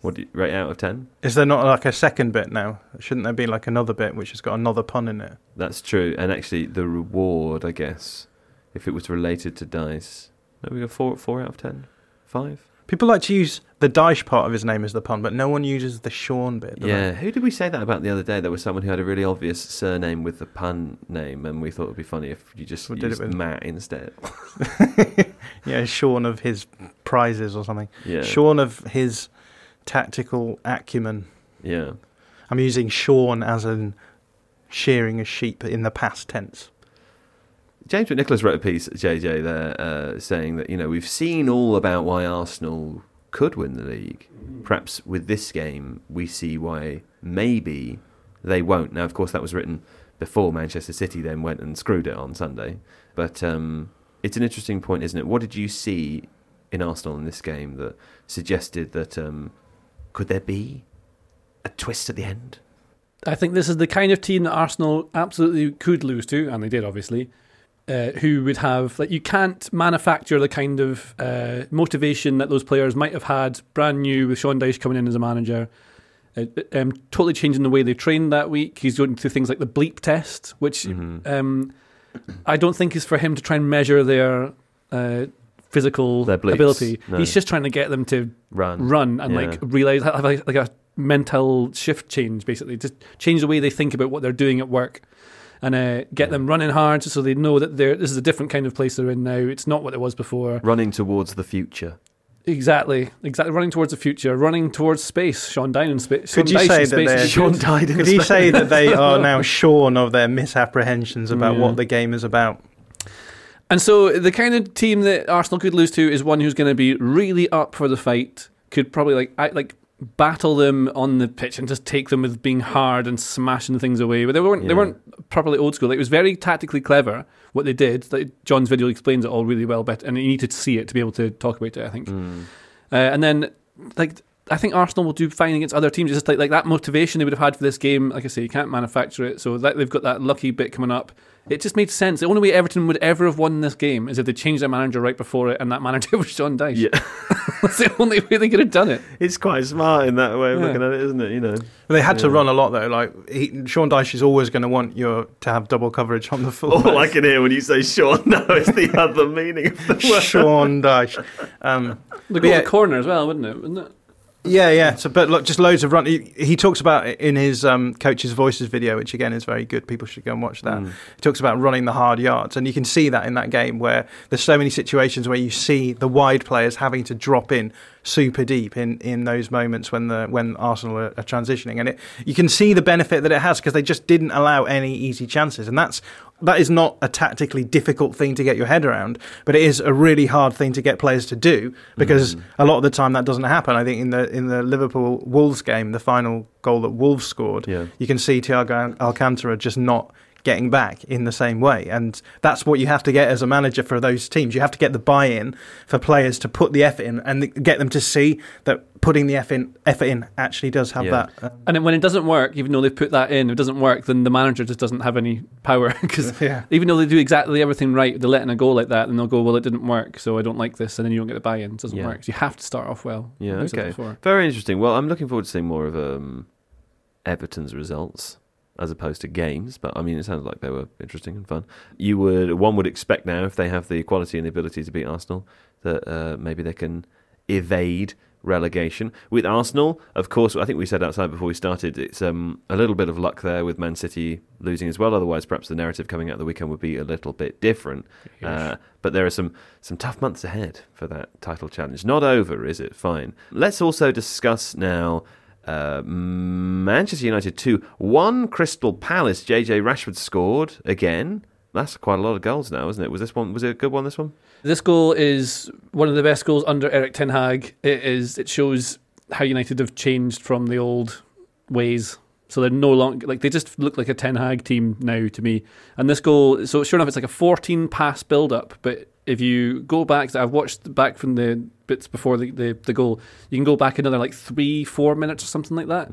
What do you rate out of ten? Is there not like a second bit now? Shouldn't there be like another bit which has got another pun in it? That's true. And actually, the reward, I guess, if it was related to dice, no, we got four, four out of ten, five. People like to use the Dyche part of his name as the pun, but no one uses the Sean bit. Yeah, they? who did we say that about the other day? There was someone who had a really obvious surname with the pun name, and we thought it'd be funny if you just We did it used with- Matt instead. yeah, Sean of his prizes or something. Yeah. Sean of his tactical acumen. Yeah. I'm using Sean as in shearing a sheep in the past tense. James McNicholas wrote a piece, JJ, there, uh, saying that you know we've seen all about why Arsenal could win the league. Perhaps with this game, we see why maybe they won't. Now, of course, that was written before Manchester City then went and screwed it on Sunday. But um, it's an interesting point, isn't it? What did you see in Arsenal in this game that suggested that um, could there be a twist at the end? I think this is the kind of team that Arsenal absolutely could lose to, and they did, obviously. Uh, who would have like you can't manufacture the kind of uh, motivation that those players might have had brand new with Sean Dyche coming in as a manager, uh, um, totally changing the way they trained that week. He's going through things like the bleep test, which Mm-hmm. um, I don't think is for him to try and measure their uh, physical ability. no. He's just trying to get them to Run. run and Yeah. like realize have like, like a mental shift change basically just change the way they think about what they're doing at work and uh, get them running hard so they know that they're this is a different kind of place they're in now it's not what it was before Running towards the future. exactly exactly running towards the future running towards space Sean Dine in space Could you say that they're Could you say that they are now shorn of their misapprehensions about Yeah. what the game is about? And so the kind of team that Arsenal could lose to is one who's going to be really up for the fight. Could probably like act, like battle them on the pitch and just take them with being hard and smashing things away. But they weren't they weren't properly old school. Like, it was very tactically clever what they did. Like, John's video explains it all really well, but and you need to see it to be able to talk about it. I think. Mm. Uh, and then like. I think Arsenal will do fine against other teams. It's just like like that motivation they would have had for this game. Like I say, you can't manufacture it. So that, they've got that lucky bit coming up. It just made sense. The only way Everton would ever have won this game is if they changed their manager right before it, and that manager was Sean Dyche. Yeah. That's the only way they could have done it. It's quite smart in that way of Yeah. looking at it, isn't it? You know, They had to run a lot though. Like he, Sean Dyche is always going to want you to have double coverage on the full. All I can hear when you say Sean now is the other meaning of the word. Sean Dyche. Um, The goal yeah, corner as well, wouldn't it? Wouldn't it? Yeah, yeah. So, but look, just loads of run. He, he talks about it in his um, coach's voices video, which again is very good. People should go and watch that. Mm. He talks about running the hard yards, and you can see that in that game where there's so many situations where you see the wide players having to drop in super deep in, in those moments when the when Arsenal are, are transitioning, and it you can see the benefit that it has because they just didn't allow any easy chances, and that's that is not a tactically difficult thing to get your head around, but it is a really hard thing to get players to do because mm. a lot of the time that doesn't happen. I think in the in the Liverpool Wolves game, the final goal that Wolves scored, Yeah. you can see Thiago Alcantara just not getting back in the same way, and that's what you have to get as a manager for those teams. You have to get the buy-in for players to put the effort in and get them to see that putting the effort in, effort in actually does have Yeah. that. Uh, And when it doesn't work, even though they've put that in, if it doesn't work, then the manager just doesn't have any power. Because Yeah. even though they do exactly everything right, they're letting a go like that, and they'll go, "Well, it didn't work, so I don't like this," and then you don't get the buy-in. It doesn't Yeah. work. So you have to start off well. Yeah, okay. Very interesting. Well, I'm looking forward to seeing more of um, Everton's results as opposed to games. But I mean, it sounded like they were interesting and fun. You would one would expect now if they have the quality and the ability to beat Arsenal that uh, maybe they can evade relegation. With Arsenal, of course, I think we said outside before we started, it's um, a little bit of luck there with Man City losing as well. Otherwise, perhaps the narrative coming out of the weekend would be a little bit different. Uh, but there are some, some tough months ahead for that title challenge. Not over, is it? Fine. Let's also discuss now. Uh, Manchester United 2 1 Crystal Palace. JJ Rashford scored again. That's quite a lot of goals now, isn't it? Was this one? Was it a good one? This one? This goal is one of the best goals under Eric Ten Hag. It is. It shows how United have changed from the old ways. So they're no longer like they just look like a Ten Hag team now to me. And this goal, so sure enough, it's like a 14 pass build up. But if you go back, I've watched back from the bits before the, the, the goal. You can go back another like three, four minutes or something like that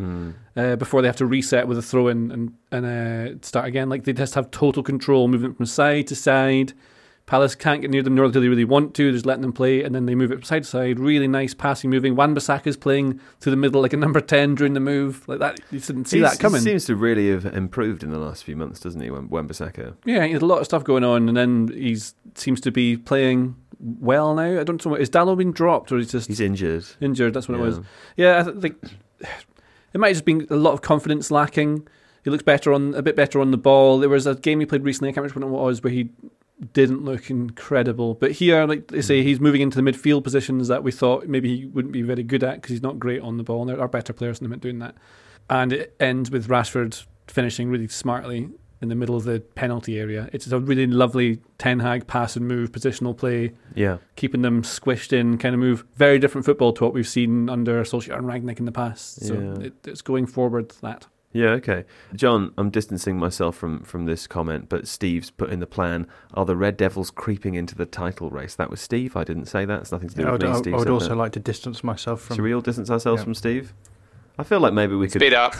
uh, before they have to reset with a throw in and and uh, start again. Like they just have total control, moving from side to side. Palace can't get near them, nor do they really want to. They're just letting them play, and then they move it side to side. Really nice passing, moving. Wan Bissaka's playing through the middle like a number ten during the move, like that. You didn't see He's- that coming. He seems to really have improved in the last few months, doesn't he, Wan- Wan-Bissaka? Yeah, he had a lot of stuff going on, and then he seems to be playing well now. I don't know. Is Dalot been dropped or is just he's injured? Injured. That's what Yeah. it was. Yeah, I think it might have just been a lot of confidence lacking. He looks better on a bit better on the ball. There was a game he played recently. I can't remember what it was where he didn't look incredible. But here, like they say, hmm. he's moving into the midfield positions that we thought maybe he wouldn't be very good at because he's not great on the ball. And there are better players than him at doing that. And it ends with Rashford finishing really smartly in the middle of the penalty area. It's a really lovely Ten Hag pass and move, positional play. Yeah. Keeping them squished in kind of move. Very different football to what we've seen under Solskjaer and Rangnick in the past. So Yeah. it, it's going forward that. Yeah, okay. John, I'm distancing myself from, from this comment, but Steve's put in the plan Are the Red Devils creeping into the title race? That was Steve. I didn't say that. It's nothing to do I with would, me. I would also that. like to distance myself from. Should we all distance ourselves Yeah. from Steve? I feel like maybe we could Speed up.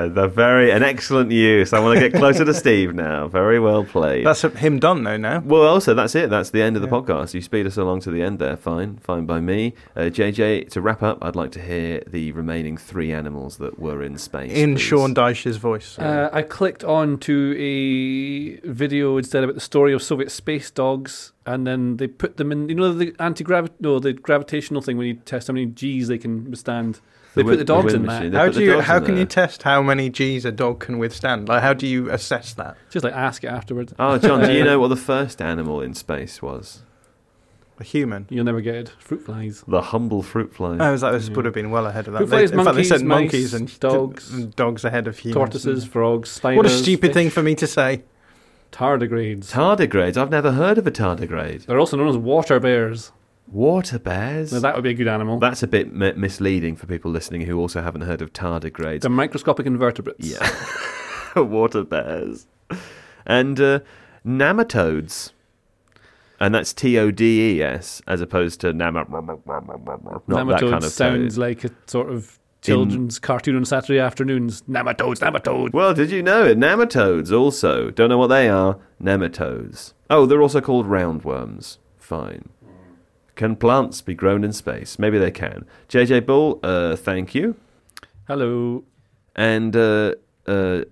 the, the very an excellent use. I want to get closer to Steve now. Very well played. That's him done though now. Well, also that's it. That's the end of the podcast. You speed us along to the end there. Fine, fine by me. Uh, JJ, to wrap up, I'd like to hear the remaining three animals that were in space. In please. Sean Dyche's voice. Uh, I clicked on to a video instead about the story of Soviet space dogs, and then they put them in. You know the anti gravity, no the gravitational thing when you test how many G's they can withstand. They put the the dogs in machine. that. How do you? How can you test how many G's a dog can withstand? Like, how do you assess that? Just like ask it afterwards. Oh, John, do you um, know what the first animal in space was? A human. You'll never get it. Fruit flies. The humble fruit fly. I was like, this would have been well ahead of that. Fruit flies, in fact, they said monkeys, monkeys and dogs. and dogs ahead of humans. Tortoises, frogs, spiders. What a stupid fish. thing for me to say. Tardigrades. Tardigrades. I've never heard of a tardigrade. They're also known as water bears. Water bears. Now that would be a good animal. That's a bit m- misleading for people listening who also haven't heard of tardigrades. They're microscopic invertebrates. Yeah. Water bears. And uh, nematodes. And that's T O D E S as opposed to nama. Not that kind of sounds toad. like a sort of children's cartoon on Saturday afternoons. Nematodes, nematodes. Well, did you know it? Nematodes also. Don't know what they are. Nematodes. Oh, they're also called roundworms. Fine. Can plants be grown in space? Maybe they can. JJ Bull, uh, thank you. Hello. And uh, uh,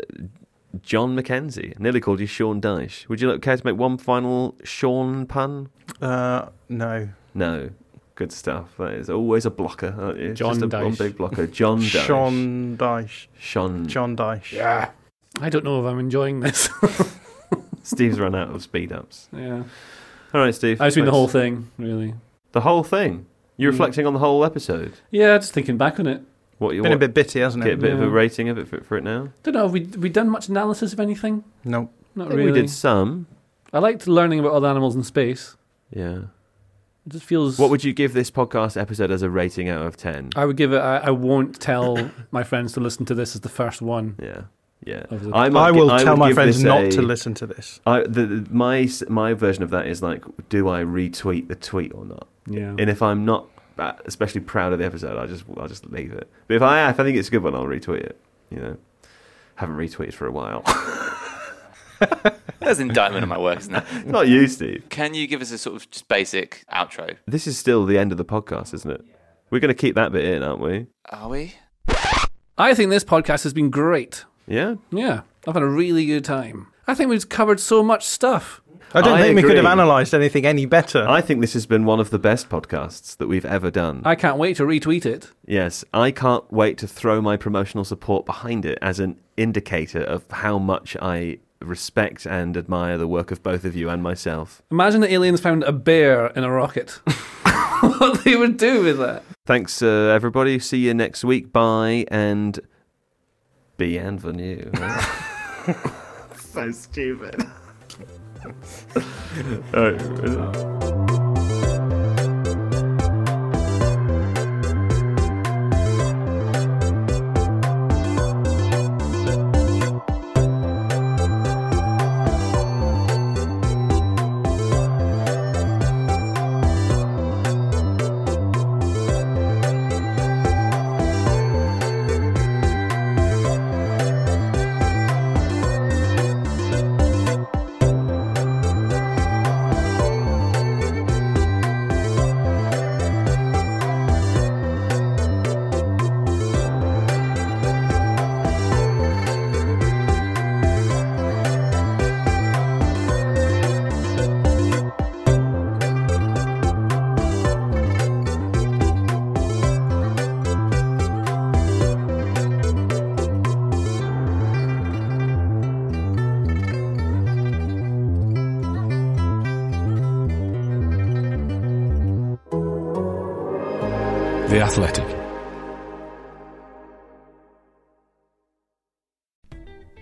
John Mackenzie. Nearly called you Sean Dyche. Would you care to make one final Sean pun? Uh, no. No. Good stuff. That is always a blocker, aren't you? John Just a, one Dyche. big blocker. John Dyche. Sean Dyche. Sean. John Dyche. Yeah. I don't know if I'm enjoying this. Steve's run out of speed ups. yeah. All right, Steve. I've seen the whole thing, really. The whole thing. You're Mm. reflecting on the whole episode. Yeah, just thinking back on it. What you Been a what, bit bitty, hasn't it? get a it? bit of a Yeah. rating of it for, for it now? Don't know. Have we we done much analysis of anything? No. Not I think really. we did some. I liked learning about other animals in space. Yeah. It just feels. What would you give this podcast episode as a rating out of ten? I would give it. I, I won't tell my friends to listen to this as the first one. Yeah. Yeah, Of the- I, might I gi- will I tell my friends not a- to listen to this. I, the, the- my my version of that is like, do I retweet the tweet or not? Yeah. And if I'm not uh, especially proud of the episode, I just I'll just leave it. But if I if I think it's a good one, I'll retweet it. You know, haven't retweeted for a while. That's an indictment of my work, isn't it? not you, Steve. Can you give us a sort of just basic outro? This is still the end of the podcast, isn't it? We're going to keep that bit in, aren't we? Are we? I think this podcast has been great. Yeah. Yeah, I've had a really good time. I think we've covered so much stuff. I don't I think we could have analysed anything any better. I think this has been one of the best podcasts that we've ever done. I can't wait to retweet it. Yes, I can't wait to throw my promotional support behind it as an indicator of how much I respect and admire the work of both of you and myself. Imagine the aliens found a bear in a rocket. what they would do with that? Thanks, uh, everybody. See you next week. Bye and bienvenue. so stupid. All right. Athletic.